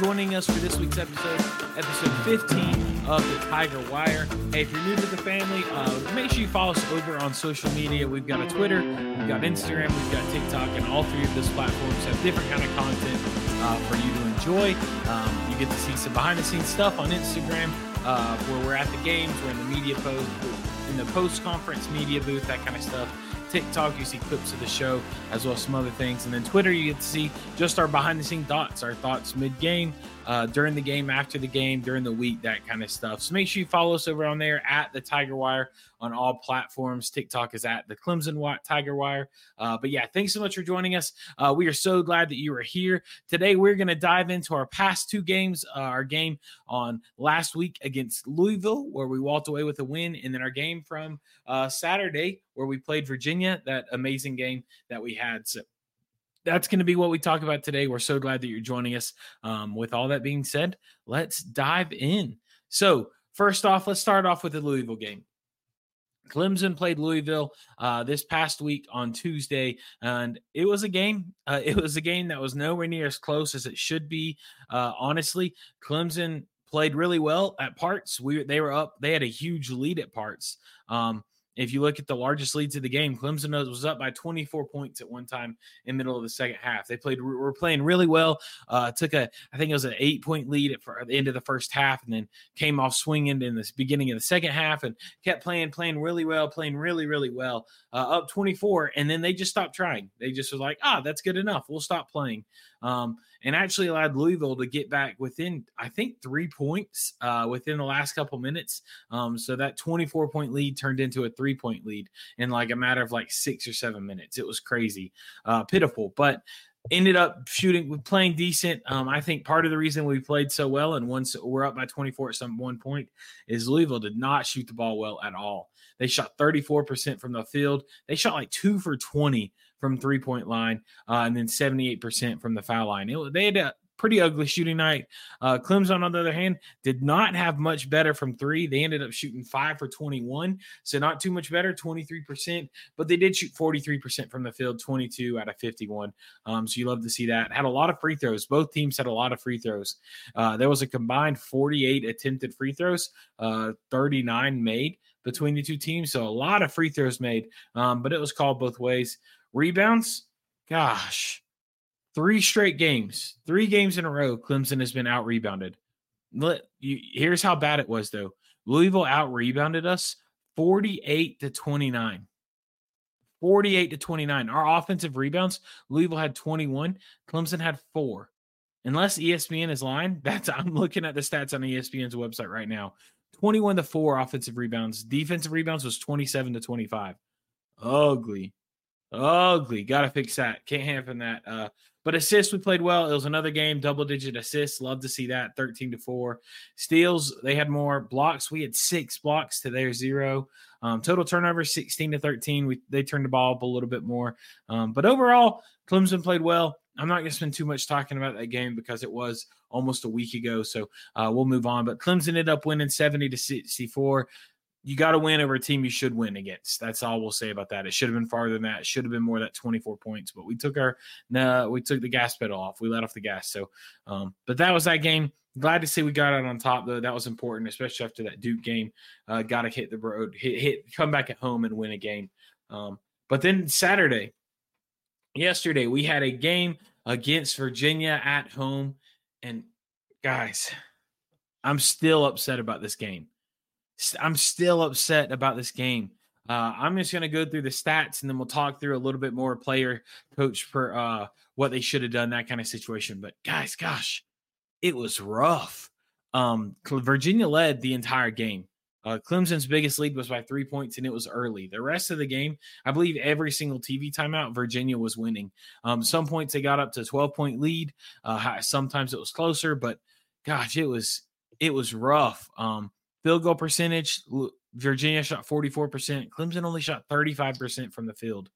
joining us for this week's episode, episode 15 of the Tiger Wire. Hey, if you're new to the family, uh, make sure you follow us over on social media. We've got a Twitter, we've got Instagram, we've got TikTok, and all three of those platforms have different kind of content uh, for you to enjoy. Um, you get to see some behind the scenes stuff on Instagram uh, where we're at the games, we're in the media post, in the post conference media booth, that kind of stuff. TikTok, you see clips of the show as well as some other things. And then Twitter, you get to see just our behind the scene thoughts, our thoughts mid game, uh, during the game, after the game, during the week, that kind of stuff. So make sure you follow us over on there at the Tiger Wire on all platforms. TikTok is at the Clemson Tiger Wire. Uh, but yeah, thanks so much for joining us. Uh, we are so glad that you are here. Today, we're going to dive into our past two games, uh, our game on last week against Louisville, where we walked away with a win, and then our game from uh, Saturday, where we played Virginia, that amazing game that we had. So that's going to be what we talk about today. We're so glad that you're joining us. Um, with all that being said, let's dive in. So, first off, let's start off with the Louisville game. Clemson played Louisville uh, this past week on Tuesday, and it was a game. Uh, it was a game that was nowhere near as close as it should be. Uh, honestly, Clemson played really well at parts. We they were up. They had a huge lead at parts. Um, if you look at the largest leads of the game, Clemson was up by 24 points at one time in the middle of the second half. They played were playing really well. Uh, took a I think it was an eight point lead at, the end of the first half, and then came off swinging in the beginning of the second half, and kept playing playing really well, playing really really well, uh, up 24, and then they just stopped trying. They just was like, ah, that's good enough. We'll stop playing. Um, and actually allowed Louisville to get back within, I think, three points uh, within the last couple minutes. Um, so that 24 point lead turned into a three point lead in like a matter of like six or seven minutes. It was crazy, uh, pitiful, but ended up shooting playing decent um, i think part of the reason we played so well and once we're up by 24 at some one point is louisville did not shoot the ball well at all they shot 34% from the field they shot like two for 20 from three point line, uh, and then 78% from the foul line. It, they had a pretty ugly shooting night. Uh, Clemson, on the other hand, did not have much better from three. They ended up shooting five for 21, so not too much better, 23%, but they did shoot 43% from the field, 22 out of 51. Um, so you love to see that. Had a lot of free throws. Both teams had a lot of free throws. Uh, there was a combined 48 attempted free throws, uh, 39 made between the two teams. So a lot of free throws made, um, but it was called both ways. Rebounds, gosh, three straight games, three games in a row, Clemson has been out rebounded. Here's how bad it was, though. Louisville out rebounded us 48 to 29. 48 to 29. Our offensive rebounds, Louisville had 21, Clemson had four. Unless ESPN is lying, that's I'm looking at the stats on ESPN's website right now. 21 to 4 offensive rebounds. Defensive rebounds was 27 to 25. Ugly. Ugly. Got to fix that. Can't happen that. Uh, but assists, we played well. It was another game, double digit assists. Love to see that. 13 to 4. Steals, they had more blocks. We had six blocks to their zero. Um, total turnover 16 to 13. We they turned the ball up a little bit more. Um, but overall, Clemson played well. I'm not going to spend too much talking about that game because it was almost a week ago. So uh, we'll move on. But Clemson ended up winning 70 to 64 you got to win over a team you should win against. That's all we'll say about that. It should have been farther than that. It should have been more that 24 points, but we took our nah, we took the gas pedal off. We let off the gas. So, um, but that was that game. Glad to see we got out on top though. That was important, especially after that Duke game. Uh, got to hit the road, hit, hit, come back at home and win a game. Um, but then Saturday, yesterday we had a game against Virginia at home, and guys, I'm still upset about this game. I'm still upset about this game. Uh, I'm just going to go through the stats and then we'll talk through a little bit more player coach per uh, what they should have done, that kind of situation. But guys, gosh, it was rough. Um, Virginia led the entire game. Uh, Clemson's biggest lead was by three points, and it was early. The rest of the game, I believe every single TV timeout, Virginia was winning. Um, some points they got up to 12 point lead. Uh, sometimes it was closer, but gosh, it was it was rough. Um, Field goal percentage, Virginia shot 44%. Clemson only shot 35% from the field.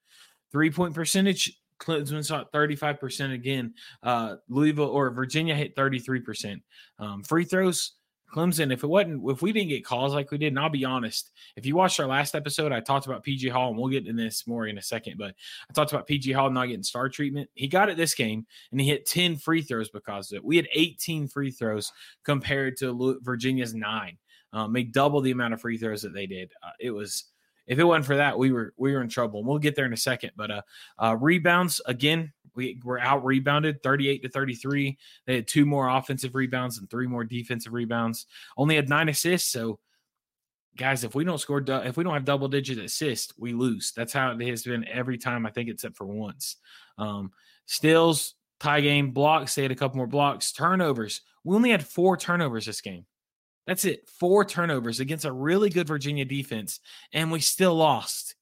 Three point percentage, Clemson shot 35% again. Uh, Louisville or Virginia hit 33%. Um, free throws, Clemson, if it wasn't, if we didn't get calls like we did, and I'll be honest, if you watched our last episode, I talked about PJ Hall, and we'll get into this more in a second, but I talked about PJ Hall not getting star treatment. He got it this game, and he hit 10 free throws because of it. We had 18 free throws compared to Virginia's nine. Um, made double the amount of free throws that they did. Uh, it was if it wasn't for that, we were we were in trouble. And we'll get there in a second. But uh, uh, rebounds again, we were out rebounded 38 to 33. They had two more offensive rebounds and three more defensive rebounds. Only had nine assists. So, guys, if we don't score, if we don't have double digit assists, we lose. That's how it has been every time. I think except for once. Um, stills, tie game, blocks. They had a couple more blocks. Turnovers. We only had four turnovers this game. That's it. Four turnovers against a really good Virginia defense, and we still lost.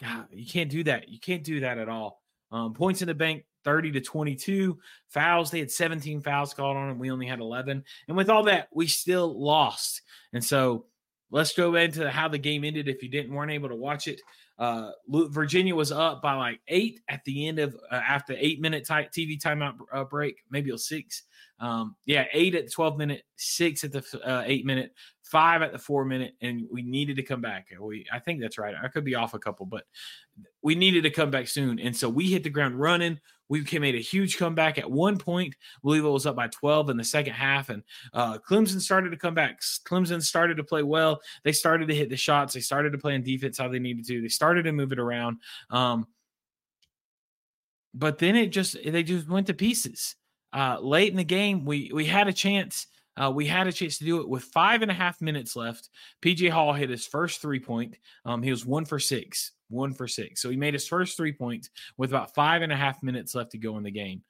God, you can't do that. You can't do that at all. Um, points in the bank, 30 to 22. Fouls, they had 17 fouls called on them. We only had 11. And with all that, we still lost. And so let's go into how the game ended if you didn't weren't able to watch it. Uh, Virginia was up by like eight at the end of uh, after eight minute type TV timeout uh, break, maybe was six. Um, yeah, eight at 12 minute, six at the uh, eight minute, five at the four minute, and we needed to come back. We, I think that's right. I could be off a couple, but we needed to come back soon. And so we hit the ground running. We made a huge comeback. At one point, Louisville was up by 12 in the second half, and uh, Clemson started to come back. Clemson started to play well. They started to hit the shots. They started to play in defense how they needed to. They started to move it around. Um, but then it just they just went to pieces. Uh, late in the game, we we had a chance. Uh, we had a chance to do it with five and a half minutes left. PJ Hall hit his first three point. Um, he was one for six, one for six. So he made his first three points with about five and a half minutes left to go in the game.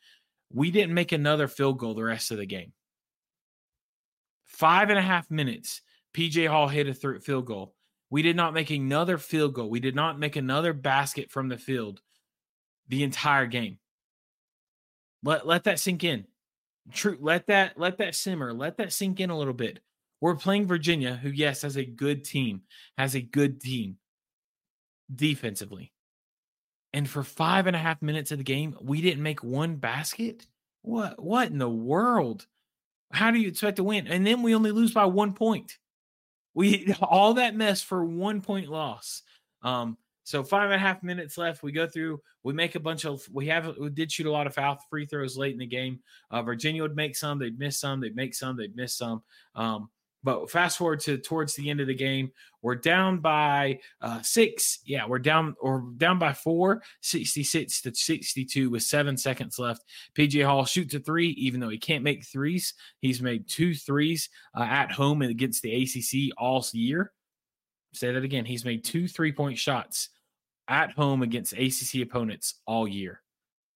We didn't make another field goal the rest of the game. Five and a half minutes. PJ Hall hit a th- field goal. We did not make another field goal. We did not make another basket from the field the entire game. Let let that sink in. True. Let that let that simmer. Let that sink in a little bit. We're playing Virginia, who yes has a good team, has a good team defensively. And for five and a half minutes of the game, we didn't make one basket. What what in the world? How do you expect to win? And then we only lose by one point. We all that mess for one point loss. Um, so five and a half minutes left. We go through. We make a bunch of. We have. We did shoot a lot of foul free throws late in the game. Uh, Virginia would make some. They'd miss some. They'd make some. They'd miss some. Um, but fast forward to towards the end of the game, we're down by uh, six. Yeah, we're down or down by four, 66 to 62 with seven seconds left. PJ Hall shoots a three, even though he can't make threes. He's made two threes uh, at home and against the ACC all year. Say that again. He's made two three point shots at home against ACC opponents all year.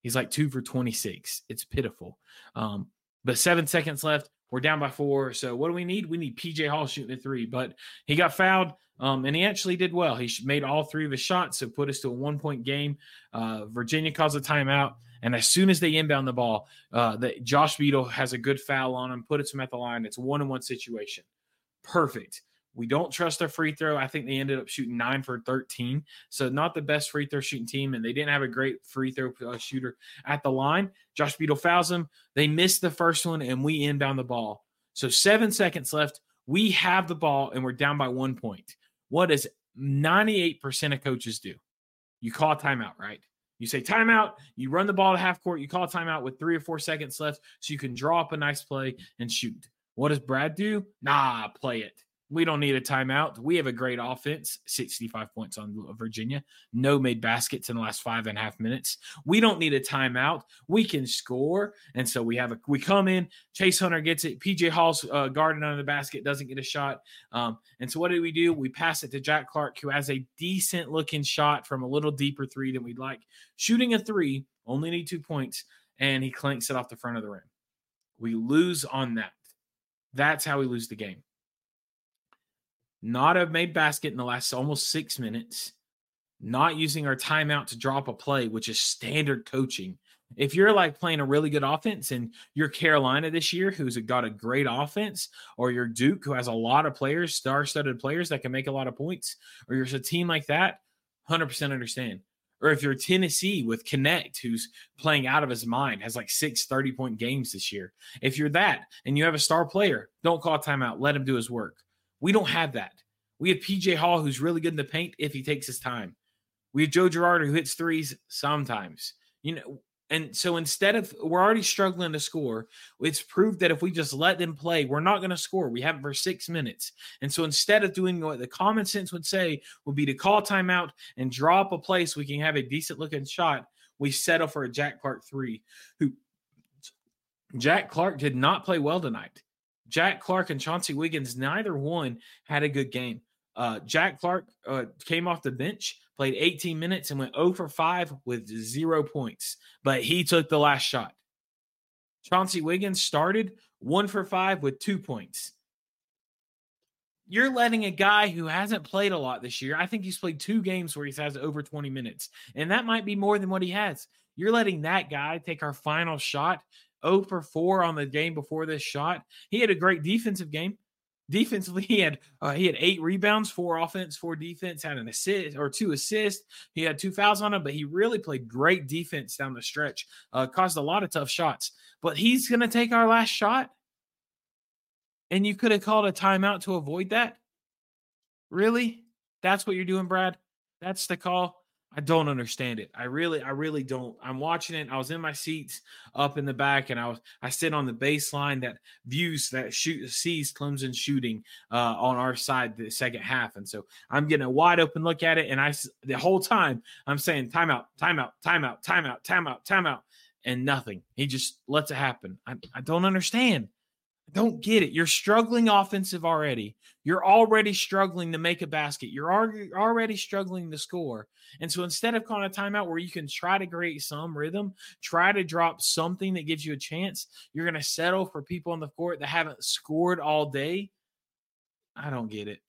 He's like two for 26. It's pitiful. Um, but seven seconds left. We're down by four. So what do we need? We need PJ Hall shooting a three, but he got fouled. Um, and he actually did well. He made all three of his shots, so put us to a one point game. Uh, Virginia calls a timeout. And as soon as they inbound the ball, uh, the, Josh Beadle has a good foul on him, put him at the line. It's one on one situation. Perfect. We don't trust their free throw. I think they ended up shooting nine for 13. So, not the best free throw shooting team. And they didn't have a great free throw uh, shooter at the line. Josh Beadle fouls him. They missed the first one, and we inbound the ball. So, seven seconds left. We have the ball, and we're down by one point. What does 98% of coaches do? You call timeout, right? You say timeout, you run the ball to half court, you call timeout with three or four seconds left so you can draw up a nice play and shoot. What does Brad do? Nah, play it. We don't need a timeout. We have a great offense, 65 points on Virginia. No made baskets in the last five and a half minutes. We don't need a timeout. We can score. And so we have a, we come in, Chase Hunter gets it. PJ Hall's uh, guarding under the basket, doesn't get a shot. Um, and so what do we do? We pass it to Jack Clark, who has a decent looking shot from a little deeper three than we'd like. Shooting a three, only need two points, and he clanks it off the front of the rim. We lose on that. That's how we lose the game not have made basket in the last almost six minutes, not using our timeout to drop a play, which is standard coaching. If you're like playing a really good offense and you're Carolina this year, who's got a great offense, or you're Duke, who has a lot of players, star studded players that can make a lot of points, or you're a team like that, 100% understand. Or if you're Tennessee with Knecht, who's playing out of his mind, has like six 30 point games this year. If you're that and you have a star player, don't call timeout. Let him do his work. We don't have that. We have PJ Hall, who's really good in the paint if he takes his time. We have Joe Girard, who hits threes sometimes. You know, and so instead of we're already struggling to score, it's proved that if we just let them play, we're not going to score. We haven't for six minutes. And so instead of doing what the common sense would say would be to call timeout and draw up a place we can have a decent looking shot, we settle for a Jack Clark three. Who Jack Clark did not play well tonight. Jack Clark and Chauncey Wiggins, neither one had a good game. Uh, Jack Clark uh, came off the bench, played 18 minutes, and went 0 for 5 with zero points, but he took the last shot. Chauncey Wiggins started 1 for 5 with two points. You're letting a guy who hasn't played a lot this year, I think he's played two games where he has over 20 minutes, and that might be more than what he has. You're letting that guy take our final shot 0 for 4 on the game before this shot. He had a great defensive game. Defensively, he had uh, he had eight rebounds, four offense, four defense, had an assist or two assists. He had two fouls on him, but he really played great defense down the stretch. Uh, caused a lot of tough shots. But he's going to take our last shot, and you could have called a timeout to avoid that. Really? That's what you're doing, Brad? That's the call. I don't understand it. I really, I really don't. I'm watching it. I was in my seats up in the back, and I was I sit on the baseline that views that shoot sees Clemson shooting uh, on our side the second half, and so I'm getting a wide open look at it, and I the whole time I'm saying timeout, timeout, timeout, timeout, timeout, timeout, and nothing. He just lets it happen. I, I don't understand. I don't get it. You're struggling offensive already. You're already struggling to make a basket. You're already struggling to score. And so instead of calling a timeout where you can try to create some rhythm, try to drop something that gives you a chance, you're going to settle for people on the court that haven't scored all day. I don't get it.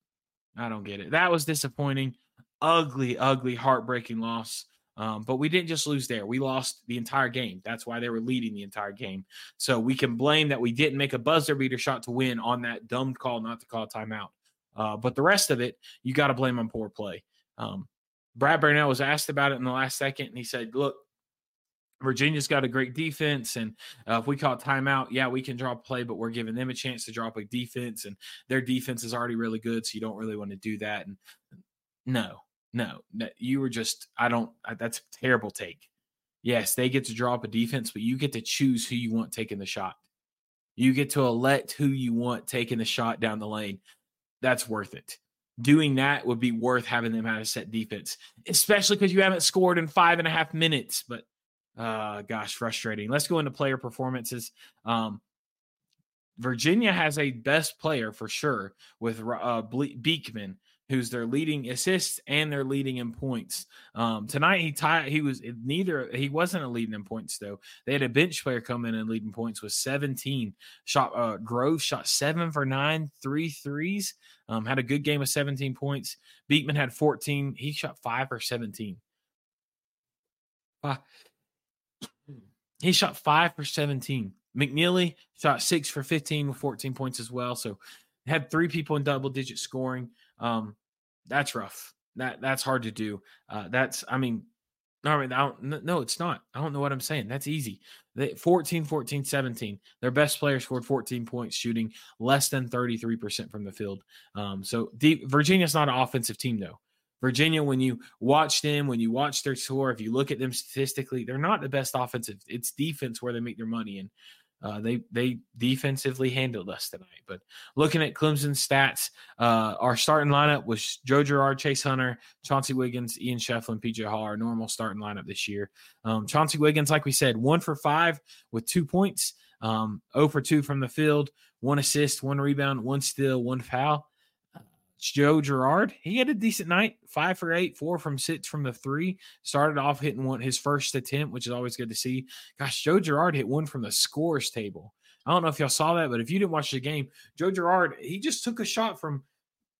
I don't get it. That was disappointing. Ugly, ugly, heartbreaking loss. Um, but we didn't just lose there. We lost the entire game. That's why they were leading the entire game. So we can blame that we didn't make a buzzer beater shot to win on that dumb call not to call timeout. Uh, but the rest of it, you got to blame on poor play. Um, Brad Brownell was asked about it in the last second, and he said, "Look, Virginia's got a great defense, and uh, if we call timeout, yeah, we can drop a play, but we're giving them a chance to drop a defense, and their defense is already really good, so you don't really want to do that." And no, no, you were just, I don't, that's a terrible take. Yes, they get to draw up a defense, but you get to choose who you want taking the shot. You get to elect who you want taking the shot down the lane. That's worth it. Doing that would be worth having them out of set defense, especially because you haven't scored in five and a half minutes. But uh, gosh, frustrating. Let's go into player performances. Um, Virginia has a best player for sure with uh, Beekman who's their leading assists and they're leading in points. Um, tonight he tied. He was neither. He wasn't a leading in points though. They had a bench player come in and leading points with 17. Shot uh, Grove shot seven for nine, three threes. Um, had a good game of 17 points. Beekman had 14. He shot five for 17. Five. He shot five for 17. McKneely shot six for 15 with 14 points as well. So had three people in double digit scoring. Um, that's rough. That that's hard to do. Uh, that's I mean, no, I mean, I don't, no, it's not. I don't know what I'm saying. That's easy. They, 14, 14, 17. Their best player scored 14 points, shooting less than 33% from the field. Um, so deep, Virginia's not an offensive team, though. Virginia, when you watch them, when you watch their score, if you look at them statistically, they're not the best offensive. It's defense where they make their money. And uh, they they defensively handled us tonight. But looking at Clemson's stats, uh, our starting lineup was Joe Girard, Chase Hunter, Chauncey Wiggins, Ian Schieffelin, PJ Hall. Our normal starting lineup this year. Um, Chauncey Wiggins, like we said, one for five with two points, um, 0 for two from the field, one assist, one rebound, one steal, one foul. Joe Girard, he had a decent night, five for eight, four from six from the three. Started off hitting one his first attempt, which is always good to see. Gosh, Joe Girard hit one from the scores table. I don't know if y'all saw that, but if you didn't watch the game, Joe Girard, he just took a shot from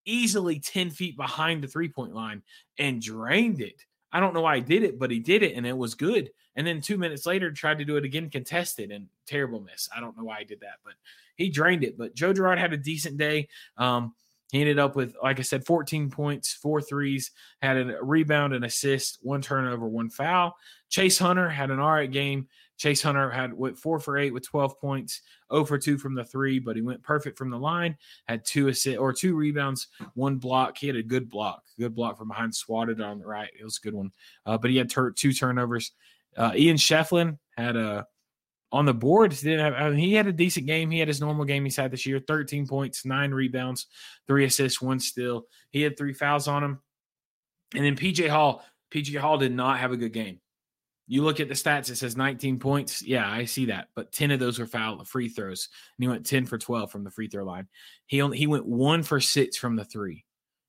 easily 10 feet behind the three point line and drained it. I don't know why he did it, but he did it and it was good. And then two minutes later, tried to do it again, contested and terrible miss. I don't know why he did that, but he drained it. But Joe Girard had a decent day. Um, He ended up with, like I said, 14 points, four threes, had a rebound, an assist, one turnover, one foul. Chase Hunter had an all right game. Chase Hunter had went four for eight with 12 points, 0 for two from the three, but he went perfect from the line. Had two assists or two rebounds, one block. He had a good block, good block from behind, swatted on the right. It was a good one. Uh, but he had ter- two turnovers. Uh, Ian Schieffelin had a on the board. Didn't have, I mean, he had a decent game. He had his normal game he's had this year 13 points, nine rebounds, three assists, one steal. He had three fouls on him. And then PJ Hall, PJ Hall did not have a good game. You look at the stats, it says 19 points. Yeah, I see that. But 10 of those were foul free throws. And he went 10 for 12 from the free throw line. He only he went one for six from the three.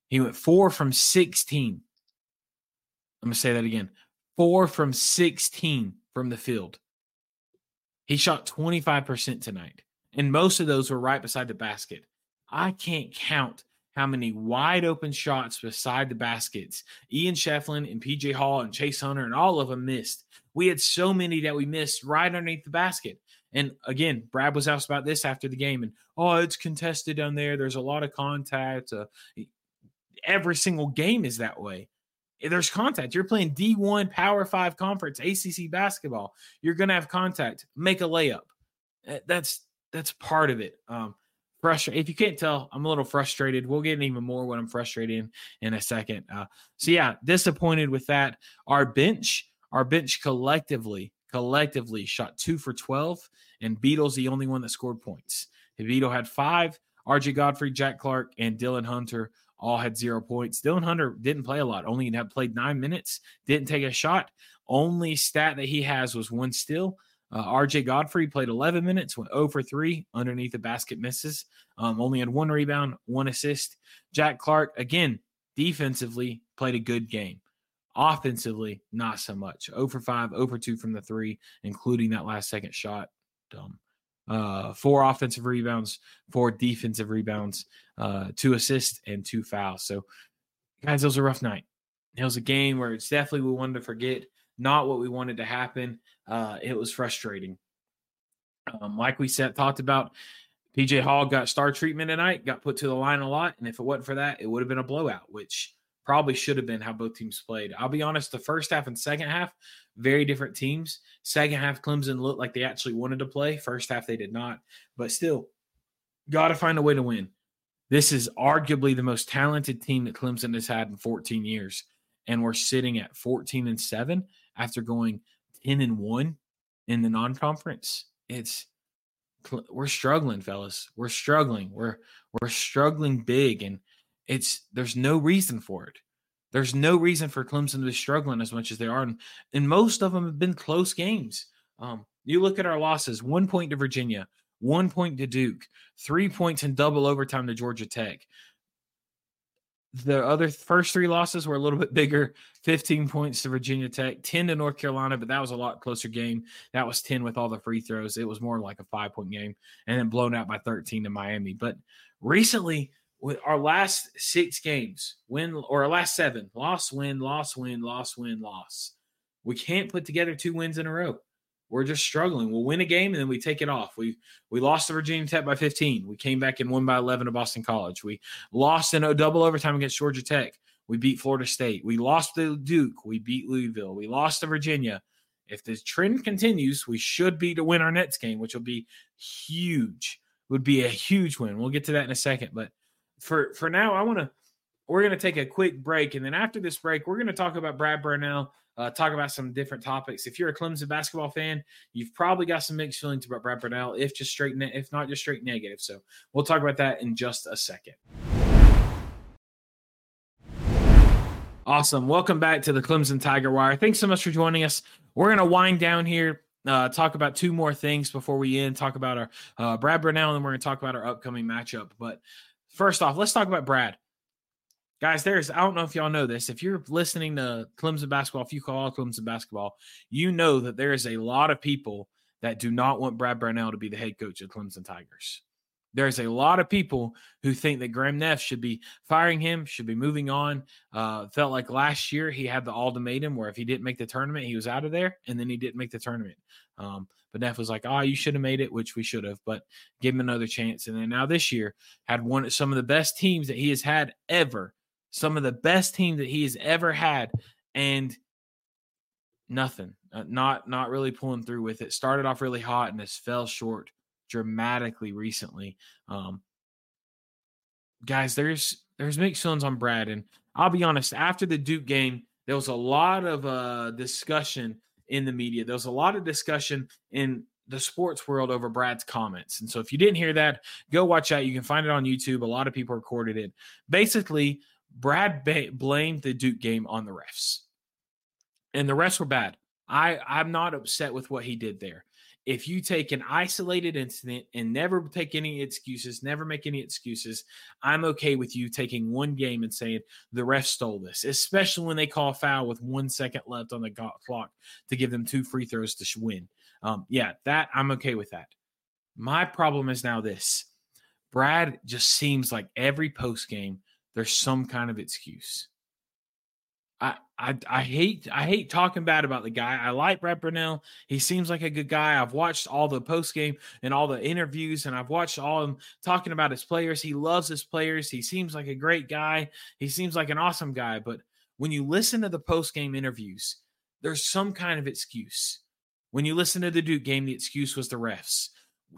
He went four from 16. I'm gonna say that again. Four from 16 from the field. He shot 25% tonight. And most of those were right beside the basket. I can't count how many wide open shots beside the baskets Ian Schieffelin and PJ Hall and Chase Hunter and all of them missed. We had so many that we missed right underneath the basket. And again, Brad was asked about this after the game, and oh, it's contested down there. There's a lot of contact. Uh, every single game is that way. There's contact. You're playing D1 Power Five Conference ACC basketball. You're gonna have contact. Make a layup. Eh, that's that's part of it. Um, frustrated. If you can't tell, I'm a little frustrated. We'll get even more when I'm frustrated in, in a second. Uh, so yeah, disappointed with that. Our bench our bench collectively, collectively shot two for 12, and Beadle's the only one that scored points. Beadle had five. RJ Godfrey, Jack Clark, and Dylan Hunter all had zero points. Dylan Hunter didn't play a lot, only had played nine minutes, didn't take a shot. Only stat that he has was one steal. Uh, RJ Godfrey played 11 minutes, went 0 for 3 underneath the basket misses. Um, only had one rebound, one assist. Jack Clark, again, defensively, played a good game. Offensively, not so much. 0 for 5, 0 for 2 from the three, including that last second shot. Dumb. Uh, four offensive rebounds, four defensive rebounds, uh, two assists, and two fouls. So, guys, it was a rough night. It was a game where it's definitely we wanted to forget, not what we wanted to happen. Uh, it was frustrating. Um, like we said, talked about, PJ Hall got star treatment tonight, got put to the line a lot. And if it wasn't for that, it would have been a blowout, which probably should have been how both teams played. I'll be honest, the first half and second half, very different teams. Second half, Clemson looked like they actually wanted to play. First half, they did not. But still, got to find a way to win. This is arguably the most talented team that Clemson has had in 14 years. And we're sitting at 14 and 7 after going 10 and 1 in the non-conference. It's we're struggling, fellas. We're struggling. We're we're struggling big and it's there's no reason for it. There's no reason for Clemson to be struggling as much as they are, and, and most of them have been close games. Um, you look at our losses: one point to Virginia, one point to Duke, three points in double overtime to Georgia Tech. The other first three losses were a little bit bigger 15 points to Virginia Tech, 10 to North Carolina, but that was a lot closer game. That was 10 with all the free throws. It was more like a five point game, and then blown out by 13 to Miami. But recently, with our last six games, win or our last seven, loss, win, loss, win, loss, win, loss. We can't put together two wins in a row. We're just struggling. We'll win a game and then we take it off. We we lost to Virginia Tech by 15. We came back and won by 11 to Boston College. We lost in a double overtime against Georgia Tech. We beat Florida State. We lost to Duke. We beat Louisville. We lost to Virginia. If the trend continues, we should be to win our next game, which will be huge. Would be a huge win. We'll get to that in a second, but for for now, I want to. We're going to take a quick break, and then after this break, we're going to talk about Brad Brownell. Uh, talk about some different topics. If you're a Clemson basketball fan, you've probably got some mixed feelings about Brad Brownell, if just straight, ne- if not just straight negative. So we'll talk about that in just a second. Awesome. Welcome back to the Clemson Tiger Wire. Thanks so much for joining us. We're going to wind down here, uh, talk about two more things before we end, talk about our uh, Brad Brownell, and then we're going to talk about our upcoming matchup. But First off, let's talk about Brad. Guys, there's, I don't know if y'all know this. If you're listening to Clemson basketball, if you call Clemson basketball, you know that there is a lot of people that do not want Brad Brownell to be the head coach of Clemson Tigers. there's a lot of people who think that Graham Neff should be firing him, should be moving on. Uh, felt like last year he had the ultimatum where if he didn't make the tournament, he was out of there, and then he didn't make the tournament. Um, but Neff was like, "Oh, you should have made it," which we should have, but give him another chance. And then now this year had one of some of the best teams that he has had ever, some of the best team that he has ever had, and nothing, uh, not not really pulling through with it. Started off really hot and just fell short dramatically recently. Um, guys, there's there's mixed feelings on Brad, and I'll be honest. After the Duke game, there was a lot of uh, discussion in the media. There was a lot of discussion in the sports world over Brad's comments. And so if you didn't hear that, go watch that. You can find it on YouTube. A lot of people recorded it. Basically, Brad ba- blamed the Duke game on the refs. And the refs were bad. I I'm not upset with what he did there if you take an isolated incident and never take any excuses, never make any excuses, I'm okay with you taking one game and saying the ref stole this, especially when they call foul with one second left on the clock to give them two free throws to win. Um, yeah, that I'm okay with that. My problem is now this Brad just seems like every post game, there's some kind of excuse. I, I hate I hate talking bad about the guy. I like Brad Brownell. He seems like a good guy. I've watched all the post game and all the interviews, and I've watched all him talking about his players. He loves his players. He seems like a great guy. He seems like an awesome guy. But when you listen to the post game interviews, there's some kind of excuse. When you listen to the Duke game, the excuse was the refs.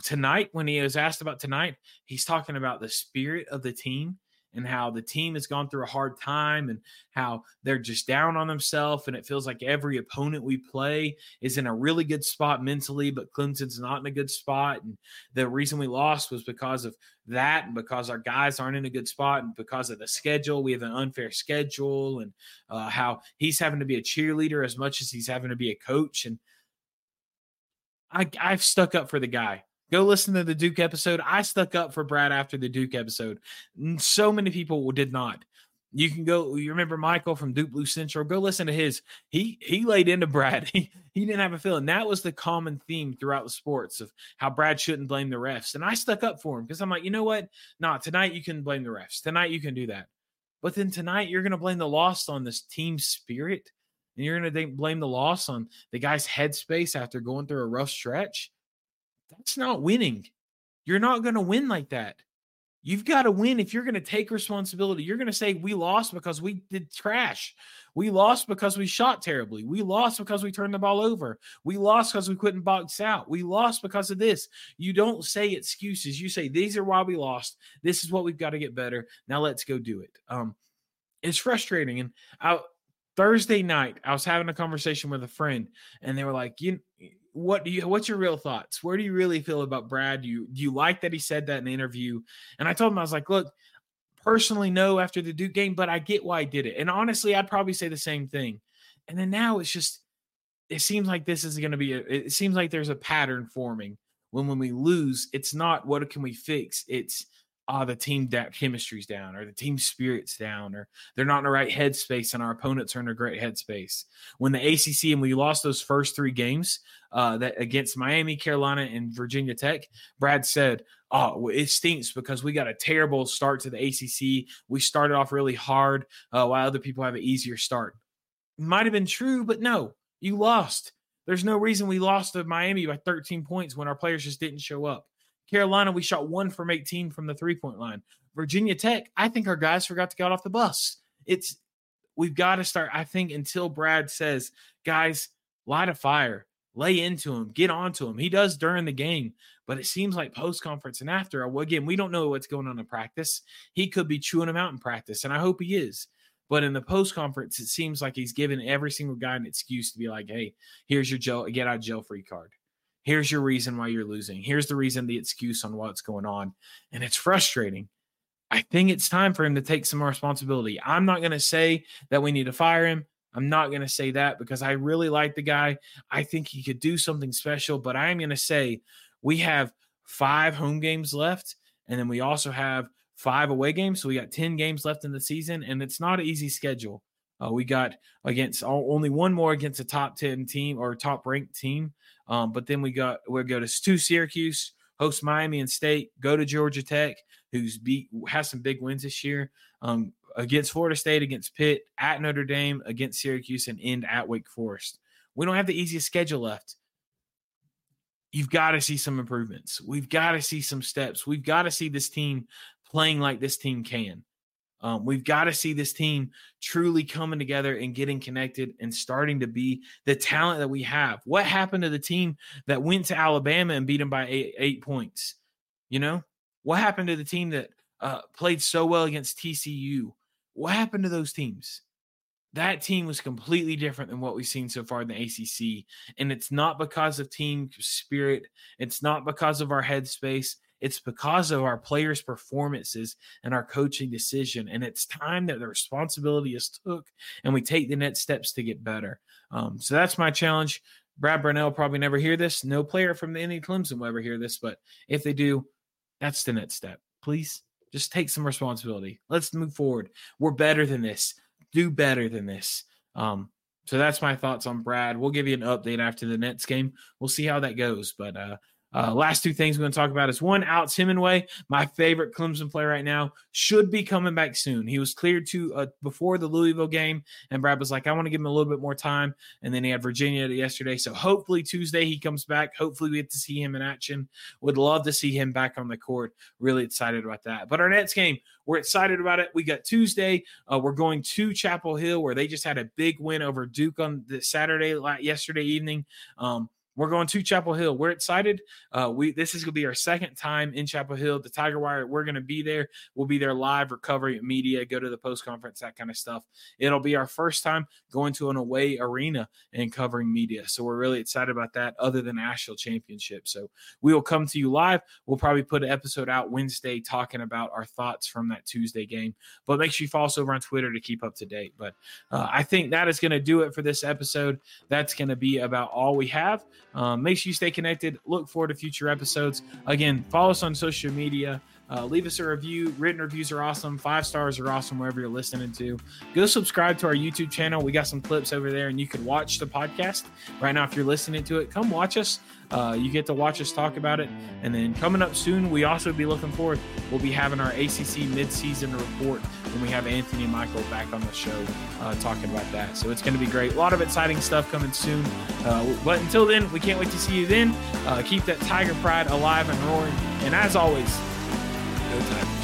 Tonight, when he was asked about tonight, he's talking about the spirit of the team and how the team has gone through a hard time and how they're just down on themselves. And it feels like every opponent we play is in a really good spot mentally, but Clemson's not in a good spot. And the reason we lost was because of that and because our guys aren't in a good spot and because of the schedule. We have an unfair schedule and uh, how he's having to be a cheerleader as much as he's having to be a coach. And I, I've stuck up for the guy. Go listen to the Duke episode. I stuck up for Brad after the Duke episode. So many people did not. You can go. You remember Michael from Duke Blue Central? Go listen to his. He he laid into Brad. He he didn't have a feeling. That was the common theme throughout the sports of how Brad shouldn't blame the refs. And I stuck up for him because I'm like, you know what? Nah, tonight you can blame the refs. Tonight you can do that. But then tonight you're gonna blame the loss on this team spirit, and you're gonna blame the loss on the guy's headspace after going through a rough stretch. That's not winning. You're not going to win like that. You've got to win if you're going to take responsibility. You're going to say, We lost because we did trash. We lost because we shot terribly. We lost because we turned the ball over. We lost because we couldn't box out. We lost because of this. You don't say excuses. You say, These are why we lost. This is what we've got to get better. Now let's go do it. Um, it's frustrating. And I, Thursday night, I was having a conversation with a friend, and they were like, "You, what do you what's your real thoughts? Where do you really feel about brad? Do you do you like that he said that in the interview? And i told him i was like look personally no after the duke game but i get why i did it. And honestly i'd probably say the same thing. And then now it's just it seems like this is going to be a, it seems like there's a pattern forming. When when we lose it's not what can we fix? It's ah, the team that chemistry's down or the team spirit's down or they're not in the right headspace and our opponents are in a great headspace. When the ACC and we lost those first three games uh, that against Miami, Carolina, and Virginia Tech, Brad said, "Oh, it stinks because we got a terrible start to the ACC. We started off really hard uh, while other people have an easier start." Might have been true, but no, you lost. There's no reason we lost to Miami by 13 points when our players just didn't show up. Carolina, we shot one from 18 from the three point line. Virginia Tech, I think our guys forgot to get off the bus. It's we've got to start. I think until Brad says, guys, light a fire, lay into him, get onto him. He does during the game, but it seems like post conference and after. Again, we don't know what's going on in practice. He could be chewing him out in practice, and I hope he is. But in the post conference, it seems like he's given every single guy an excuse to be like, "Hey, here's your jail, get out of jail free card." Here's your reason why you're losing. Here's the reason, the excuse on what's going on. And it's frustrating. I think it's time for him to take some responsibility. I'm not going to say that we need to fire him. I'm not going to say that because I really like the guy. I think he could do something special, but I'm going to say we have five home games left. And then we also have five away games. So we got 10 games left in the season, and it's not an easy schedule. Uh, we got against only one more against a top 10 team or top ranked team. Um, but then we got we go to two Syracuse, host Miami and State, go to Georgia Tech, who's beat has some big wins this year. Um, against Florida State, against Pitt, at Notre Dame, against Syracuse, and end at Wake Forest. We don't have the easiest schedule left. You've got to see some improvements. We've got to see some steps. We've got to see this team playing like this team can. Um, we've got to see this team truly coming together and getting connected and starting to be the talent that we have. What happened to the team that went to Alabama and beat them by eight, eight points? You know, what happened to the team that uh, played so well against TCU? What happened to those teams? That team was completely different than what we've seen so far in the ACC. And it's not because of team spirit, it's not because of our headspace. It's because of our players' performances and our coaching decision. And it's time that the responsibility is took and we take the next steps to get better. Um, so that's my challenge. Brad Brownell probably never hear this. No player from the NA Clemson will ever hear this, but if they do, that's the next step. Please just take some responsibility. Let's move forward. We're better than this. Do better than this. Um, so that's my thoughts on Brad. We'll give you an update after the Nets game. We'll see how that goes. But uh, uh, last two things we're going to talk about is one, Alex Hemenway, my favorite Clemson player right now, should be coming back soon. He was cleared to uh, before the Louisville game, and Brad was like, I want to give him a little bit more time. And then he had Virginia yesterday. So hopefully Tuesday he comes back. Hopefully we get to see him in action. Would love to see him back on the court. Really excited about that. But our next game, we're excited about it. We got Tuesday. Uh, we're going to Chapel Hill where they just had a big win over Duke on the Saturday, yesterday evening. Um, we're going to Chapel Hill. We're excited. Uh, we this is gonna be our second time in Chapel Hill. The Tiger Wire. We're gonna be there. We'll be there live, recovery media, go to the post conference, that kind of stuff. It'll be our first time going to an away arena and covering media. So we're really excited about that. Other than Asheville Championship, so we will come to you live. We'll probably put an episode out Wednesday talking about our thoughts from that Tuesday game. But make sure you follow us over on Twitter to keep up to date. But uh, I think that is going to do it for this episode. That's going to be about all we have. Um, make sure you stay connected. Look forward to future episodes. Again, follow us on social media. Uh, leave us a review. Written reviews are awesome. Five stars are awesome wherever you're listening to. Go subscribe to our YouTube channel. We got some clips over there, and you can watch the podcast right now if you're listening to it. Come watch us. Uh, you get to watch us talk about it. And then coming up soon, we also be looking forward. We'll be having our ACC midseason report when we have Anthony and Michael back on the show uh, talking about that. So it's going to be great. A lot of exciting stuff coming soon. Uh, but until then, we can't wait to see you then. Uh, keep that Tiger pride alive and roaring. And as always, no time.